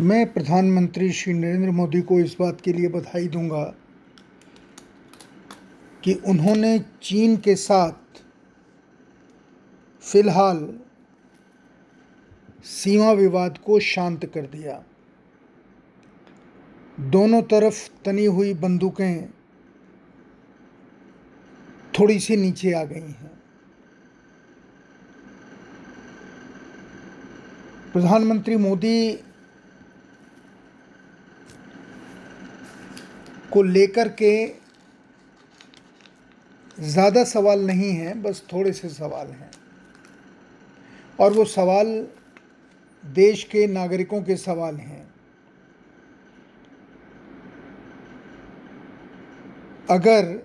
मैं प्रधानमंत्री श्री नरेंद्र मोदी को इस बात के लिए बधाई दूँगा कि उन्होंने चीन के साथ फ़िलहाल सीमा विवाद को शांत कर दिया। दोनों तरफ़ तनी हुई बंदूकें थोड़ी सी नीचे आ गई हैं। प्रधानमंत्री मोदी को लेकर के ज़्यादा सवाल नहीं हैं, बस थोड़े से सवाल हैं। और वो सवाल देश के नागरिकों के सवाल हैं। अगर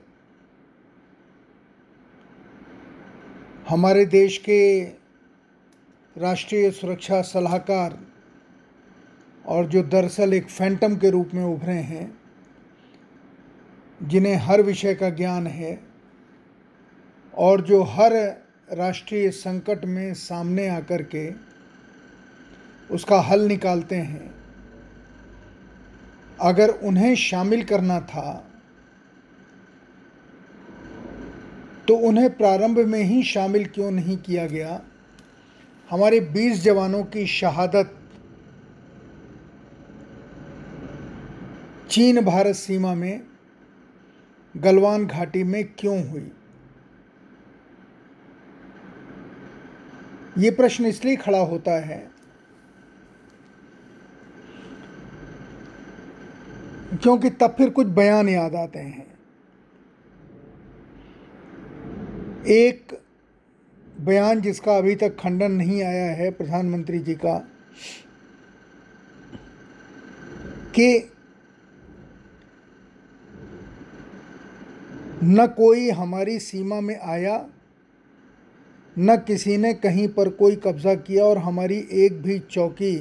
हमारे देश के राष्ट्रीय सुरक्षा सलाहकार और जो दरअसल एक फैंटम के रूप में उभरे हैं जिन्हें हर विषय का ज्ञान है और जो हर राष्ट्रीय संकट में सामने आकर के उसका हल निकालते हैं। अगर उन्हें शामिल करना था तो उन्हें प्रारंभ में ही शामिल क्यों नहीं किया गया? हमारे 20 जवानों की शहादत चीन भारत सीमा में गलवान घाटी में क्यों हुई? ये प्रश्न इसलिए खड़ा होता है क्योंकि तब फिर कुछ बयान याद आते हैं। एक बयान जिसका अभी तक खंडन नहीं आया है प्रधानमंत्री जी का, कि न कोई हमारी सीमा में आया, न किसी ने कहीं पर कोई कब्ज़ा किया और हमारी एक भी चौकी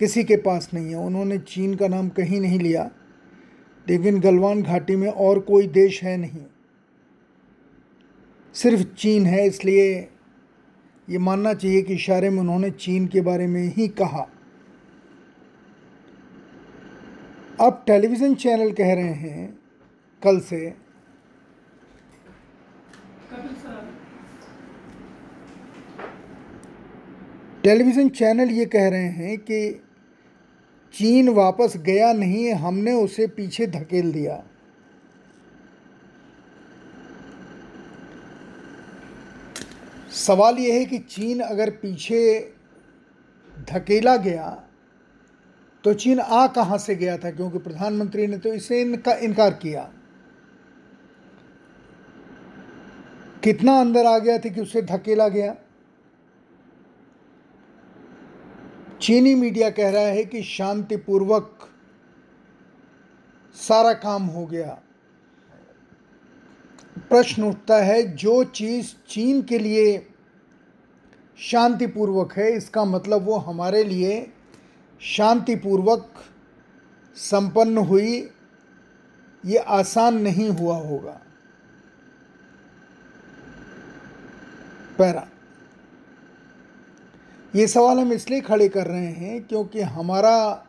किसी के पास नहीं है। उन्होंने चीन का नाम कहीं नहीं लिया, लेकिन गलवान घाटी में और कोई देश है नहीं। सिर्फ़ चीन है, इसलिए ये मानना चाहिए कि इशारे में उन्होंने चीन के बारे में ही कहा। अब टेलीविज़न चैनल कह रहे हैं, कल से टेलीविज़न चैनल ये कह रहे हैं कि चीन वापस गया नहीं, हमने उसे पीछे धकेल दिया। सवाल यह है कि चीन अगर पीछे धकेला गया तो चीन आ कहाँ से गया था? क्योंकि प्रधानमंत्री ने तो इसे इनका इनकार किया। कितना अंदर आ गया था कि उसे धकेला गया? चीनी मीडिया कह रहा है कि शांतिपूर्वक सारा काम हो गया। प्रश्न उठता है, जो चीज़ चीन के लिए शांतिपूर्वक है, इसका मतलब वो हमारे लिए शांतिपूर्वक संपन्न हुई, ये आसान नहीं हुआ होगा। पैरा। ये सवाल हम इसलिए खड़े कर रहे हैं क्योंकि हमारा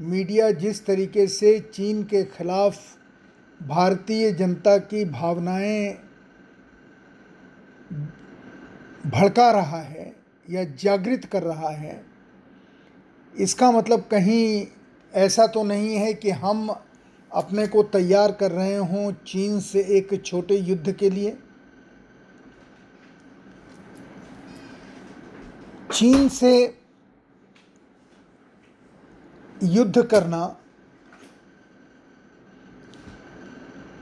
मीडिया जिस तरीके से चीन के खिलाफ भारतीय जनता की भावनाएँ भड़का रहा है या जागृत कर रहा है, इसका मतलब कहीं ऐसा तो नहीं है कि हम अपने को तैयार कर रहे हों चीन से एक छोटे युद्ध के लिए। चीन से युद्ध करना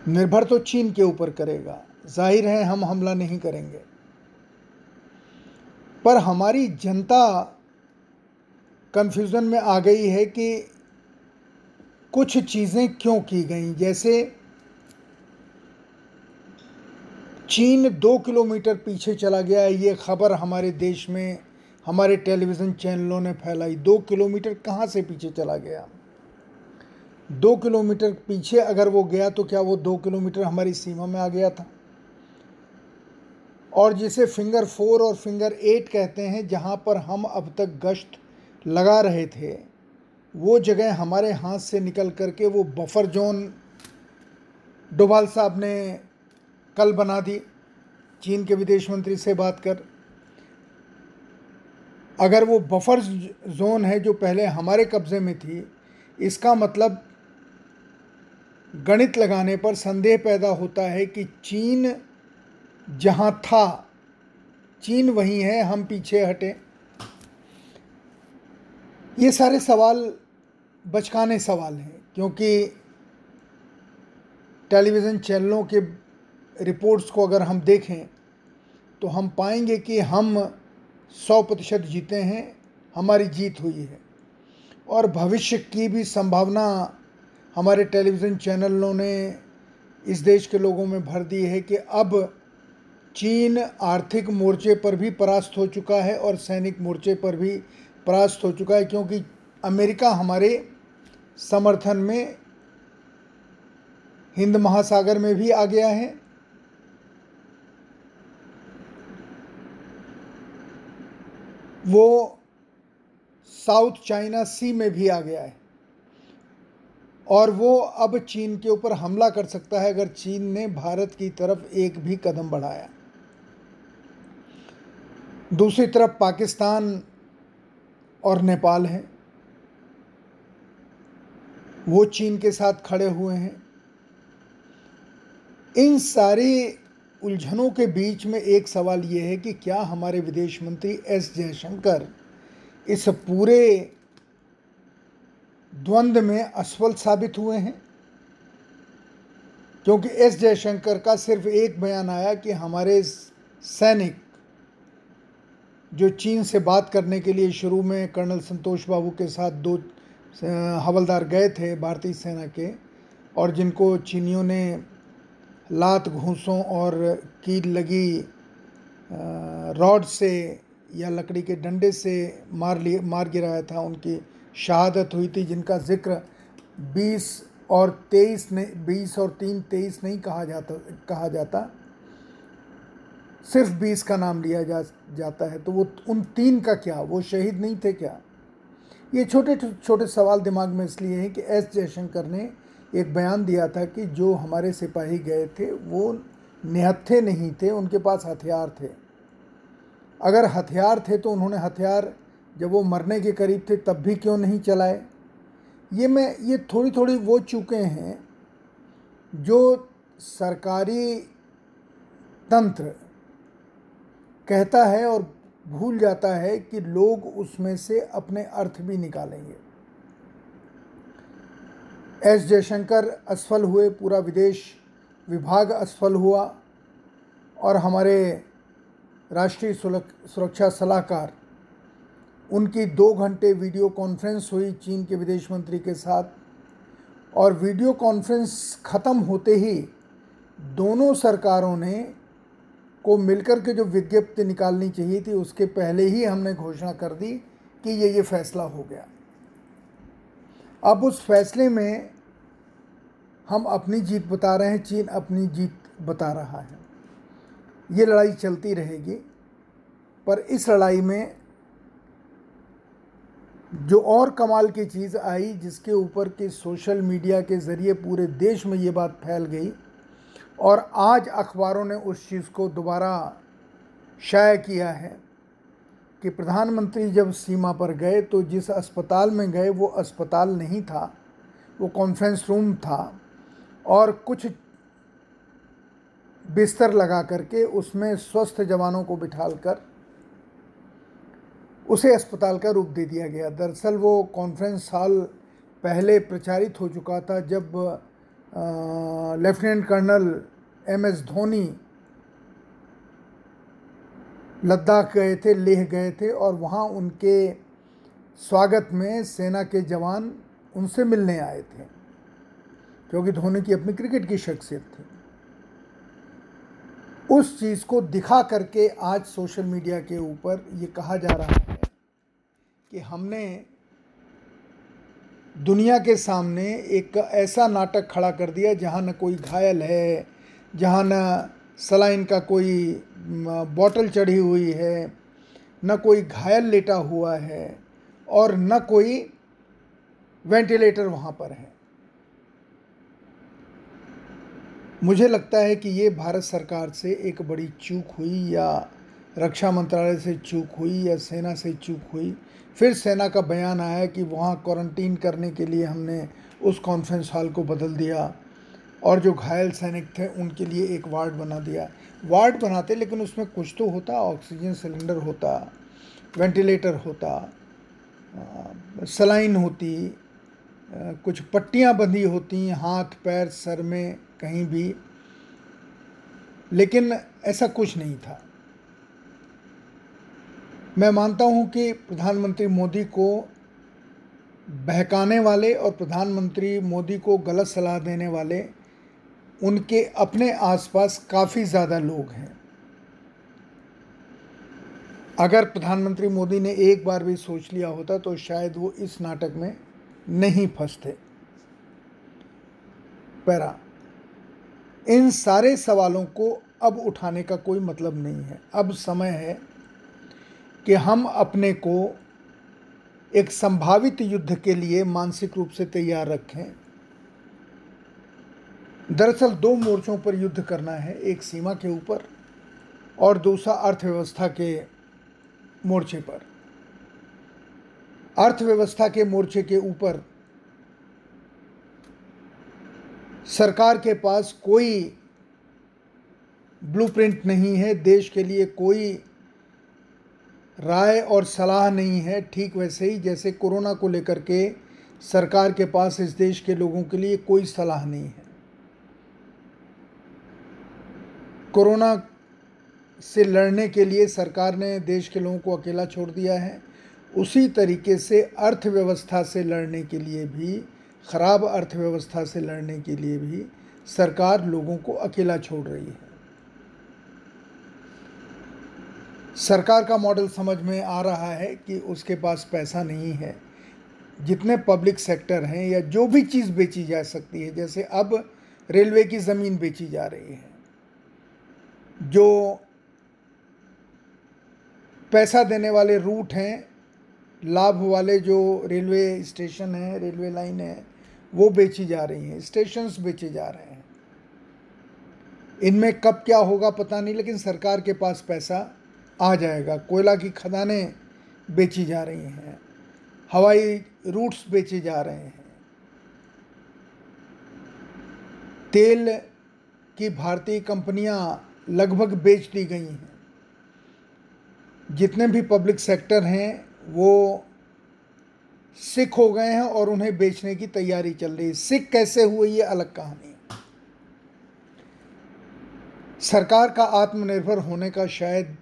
निर्भर तो चीन के ऊपर करेगा। ज़ाहिर है, हम हमला नहीं करेंगे। पर हमारी जनता कन्फ्यूज़न में आ गई है कि कुछ चीज़ें क्यों की गई? जैसे चीन दो किलोमीटर पीछे चला गया। ये खबर हमारे देश में हमारे टेलीविज़न चैनलों ने फैलाई दो किलोमीटर कहाँ से पीछे चला गया? दो किलोमीटर पीछे अगर वो गया तो क्या वो दो किलोमीटर हमारी सीमा में आ गया था? और जिसे फिंगर फोर और फिंगर एट कहते हैं, जहाँ पर हम अब तक गश्त लगा रहे थे, वो जगह हमारे हाथ से निकल करके वो बफर जोन डोभाल साहब ने कल बना दी। चीन के विदेश मंत्री से बात कर अगर वो बफर जोन है जो पहले हमारे कब्ज़े में थी, इसका मतलब गणित लगाने पर संदेह पैदा होता है कि चीन जहाँ था, चीन वहीं है, हम पीछे हटे। ये सारे सवाल बचकाने सवाल हैं, क्योंकि टेलीविज़न चैनलों के रिपोर्ट्स को अगर हम देखें तो हम पाएँगे कि हम सौ प्रतिशत जीते हैं, हमारी जीत हुई है। और भविष्य की भी संभावना हमारे टेलीविज़न चैनलों ने इस देश के लोगों में भर दी है कि अब चीन आर्थिक मोर्चे पर भी परास्त हो चुका है और सैनिक मोर्चे पर भी परास्त हो चुका है, क्योंकि अमेरिका हमारे समर्थन में हिंद महासागर में भी आ गया है। वो साउथ चाइना सी में भी आ गया है। और वो अब चीन के ऊपर हमला कर सकता है अगर चीन ने भारत की तरफ़ एक भी कदम बढ़ाया। दूसरी तरफ़ पाकिस्तान और नेपाल हैं। वो चीन के साथ खड़े हुए हैं। इन सारी उलझनों के बीच में एक सवाल ये है कि क्या हमारे विदेश मंत्री एस जयशंकर इस पूरे द्वंद्व में असफल साबित हुए हैं? क्योंकि एस जयशंकर का सिर्फ़ एक बयान आया कि हमारे सैनिक जो चीन से बात करने के लिए शुरू में कर्नल संतोष बाबू के साथ दो हवलदार गए थे भारतीय सेना के और जिनको चीनियों ने लात घूसों और कील लगी रॉड से या लकड़ी के डंडे से मार लिए, मार गिराया था। उनकी शहादत हुई थी, जिनका ज़िक्र 20 और 23 ने 20 और तीन तेईस नहीं कहा जाता कहा जाता। सिर्फ़ 20 का नाम लिया जा, जाता है। तो वो, उन तीन का क्या? वो शहीद नहीं थे क्या? ये छोटे छोटे सवाल दिमाग में इसलिए हैं कि एस जयशंकर ने एक बयान दिया था कि जो हमारे सिपाही गए थे, वो निहत्थे नहीं थे, उनके पास हथियार थे। अगर हथियार थे तो उन्होंने हथियार जब वो मरने के करीब थे, तब भी क्यों नहीं चलाए? ये मैं, ये थोड़ी थोड़ी वो चुके हैं जो सरकारी तंत्र कहता है और भूल जाता है कि लोग उसमें से अपने अर्थ भी निकालेंगे। एस जयशंकर असफल हुए, पूरा विदेश विभाग असफल हुआ और हमारे राष्ट्रीय सुरक्षा सलाहकार, उनकी दो घंटे वीडियो कॉन्फ्रेंस हुई चीन के विदेश मंत्री के साथ और वीडियो कॉन्फ्रेंस ख़त्म होते ही दोनों सरकारों ने को मिलकर के जो विज्ञप्ति निकालनी चाहिए थी, उसके पहले ही हमने घोषणा कर दी कि ये ये फैसला हो गया। अब उस फैसले में हम अपनी जीत बता रहे हैं, चीन अपनी जीत बता रहा है। ये लड़ाई चलती रहेगी, पर इस लड़ाई में जो और कमाल की चीज़ आई, जिसके ऊपर के सोशल मीडिया के ज़रिए पूरे देश में ये बात फैल गई, और आज अखबारों ने उस चीज़ को दोबारा शाया किया है। कि प्रधानमंत्री जब सीमा पर गए तो जिस अस्पताल में गए, वो अस्पताल नहीं था, वो कॉन्फ्रेंस रूम था और कुछ बिस्तर लगा करके उसमें स्वस्थ जवानों को बिठाल कर उसे अस्पताल का रूप दे दिया गया। दरअसल वो कॉन्फ्रेंस हॉल पहले प्रचारित हो चुका था जब lieutenant colonel M S Dhoni Ladakh गए थे, लेह गए थे और वहाँ उनके स्वागत में सेना के जवान उनसे मिलने आए थे क्योंकि धोनी की अपनी क्रिकेट की शख्सियत थी। उस चीज़ को दिखा करके आज सोशल मीडिया के ऊपर ये कहा जा रहा है कि हमने दुनिया के सामने एक ऐसा नाटक खड़ा कर दिया जहाँ न कोई घायल है, जहाँ न सलाइन का कोई बॉटल चढ़ी हुई है, न कोई घायल लेटा हुआ है और न कोई वेंटिलेटर वहाँ पर है। मुझे लगता है कि ये भारत सरकार से एक बड़ी चूक हुई या रक्षा मंत्रालय से चूक हुई या सेना से चूक हुई। फिर सेना का बयान आया कि वहाँ क्वारंटीन करने के लिए हमने उस कॉन्फ्रेंस हॉल को बदल दिया। और जो घायल सैनिक थे, उनके लिए एक वार्ड बना दिया। वार्ड बनाते, लेकिन उसमें कुछ तो होता, ऑक्सीजन सिलेंडर होता, वेंटिलेटर होता सलाइन होती कुछ पट्टियाँ बंधी होती, हाथ, पैर, सर में, कहीं भी। लेकिन ऐसा कुछ नहीं था। मैं मानता हूँ कि प्रधानमंत्री मोदी को बहकाने वाले और प्रधानमंत्री मोदी को गलत सलाह देने वाले उनके अपने आसपास काफ़ी ज़्यादा लोग हैं। अगर प्रधानमंत्री मोदी ने एक बार भी सोच लिया होता तो शायद वो इस नाटक में नहीं फंसते। पैरा, इन सारे सवालों को अब उठाने का कोई मतलब नहीं है। अब समय है कि हम अपने को एक संभावित युद्ध के लिए मानसिक रूप से तैयार रखें। दरअसल दो मोर्चों पर युद्ध करना है, एक सीमा के ऊपर और दूसरा अर्थव्यवस्था के मोर्चे पर। अर्थव्यवस्था के मोर्चे के ऊपर सरकार के पास कोई ब्लूप्रिंट नहीं है, देश के लिए कोई राय और सलाह नहीं है, ठीक वैसे ही जैसे कोरोना को लेकर के सरकार के पास इस देश के लोगों के लिए कोई सलाह नहीं है। कोरोना से लड़ने के लिए सरकार ने देश के लोगों को अकेला छोड़ दिया है। उसी तरीके से अर्थव्यवस्था से लड़ने के लिए भी, ख़राब अर्थव्यवस्था से लड़ने के लिए भी सरकार लोगों को अकेला छोड़ रही है। सरकार का मॉडल समझ में आ रहा है कि उसके पास पैसा नहीं है। जितने पब्लिक सेक्टर हैं या जो भी चीज़ बेची जा सकती है, जैसे अब रेलवे की ज़मीन बेची जा रही है। जो पैसा देने वाले रूट हैं, लाभ वाले जो रेलवे स्टेशन हैं रेलवे लाइन है, वो बेची जा रही हैं स्टेशंस बेचे जा रहे हैं। इनमें कब क्या होगा पता नहीं, लेकिन सरकार के पास पैसा आ जाएगा। कोयला की खदानें बेची जा रही हैं, हवाई रूट्स बेचे जा रहे हैं। तेल की भारतीय कंपनियाँ लगभग बेच दी गई हैं। जितने भी पब्लिक सेक्टर हैं, वो सिख हो गए हैं और उन्हें बेचने की तैयारी चल रही है। सिख कैसे हुए ये अलग कहानी सरकार का आत्मनिर्भर होने का शायद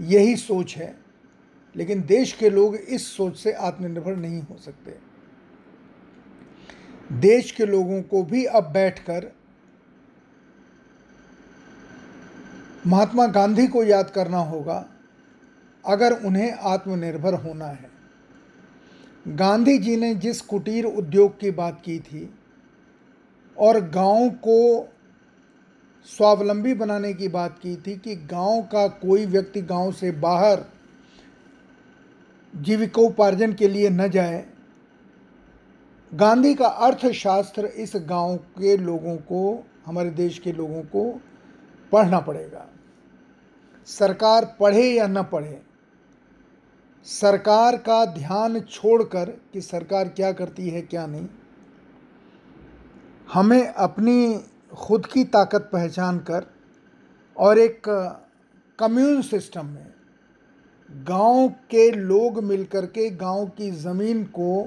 यही सोच है, लेकिन देश के लोग इस सोच से आत्मनिर्भर नहीं हो सकते। देश के लोगों को भी अब बैठकर महात्मा गांधी को याद करना होगा, अगर उन्हें आत्मनिर्भर होना है। गांधी जी ने जिस कुटीर उद्योग की बात की थी और गाँव को स्वावलंबी बनाने की बात की थी कि गाँव का कोई व्यक्ति गाँव से बाहर जीविकोपार्जन के लिए न जाए, गांधी का अर्थशास्त्र इस गाँव के लोगों को, हमारे देश के लोगों को पढ़ना पड़ेगा। सरकार पढ़े या न पढ़े, सरकार का ध्यान छोड़कर कि सरकार क्या करती है, क्या नहीं, हमें अपनी खुद की ताकत पहचान कर और एक कम्यून सिस्टम में गाँव के लोग मिलकर के गाँव की ज़मीन को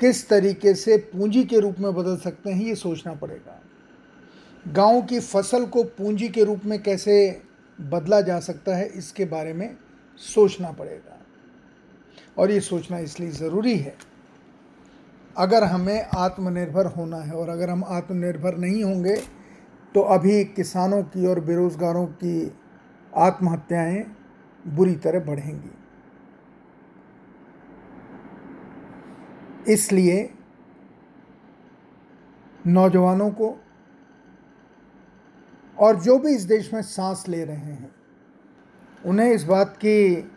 किस तरीके से पूंजी के रूप में बदल सकते हैं, ये सोचना पड़ेगा। गाँव की फ़सल को पूंजी के रूप में कैसे बदला जा सकता है, इसके बारे में सोचना पड़ेगा। और ये सोचना इसलिए ज़रूरी है, अगर हमें आत्मनिर्भर होना है और अगर हम आत्मनिर्भर नहीं होंगे तो अभी किसानों की और बेरोज़गारों की आत्महत्याएँ बुरी तरह बढ़ेंगी। इसलिए नौजवानों को और जो भी इस देश में सांस ले रहे हैं, उन्हें इस बात की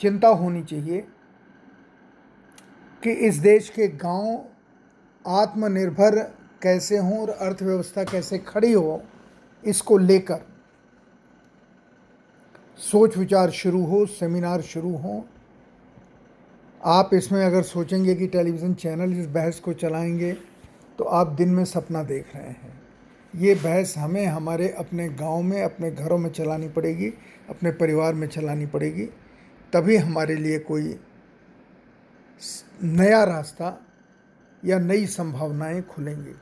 चिंता होनी चाहिए कि इस देश के गाँव आत्मनिर्भर कैसे हों और अर्थव्यवस्था कैसे खड़ी हो, इसको लेकर सोच विचार शुरू हो, सेमिनार शुरू हो। आप इसमें अगर सोचेंगे कि टेलीविज़न चैनल इस बहस को चलाएँगे तो आप दिन में सपना देख रहे हैं। ये बहस हमें हमारे अपने गाँव में, अपने घरों में चलानी पड़ेगी, अपने परिवार में चलानी पड़ेगी। तभी हमारे लिए कोई नया रास्ता या नई संभावनाएँ खुलेंगी।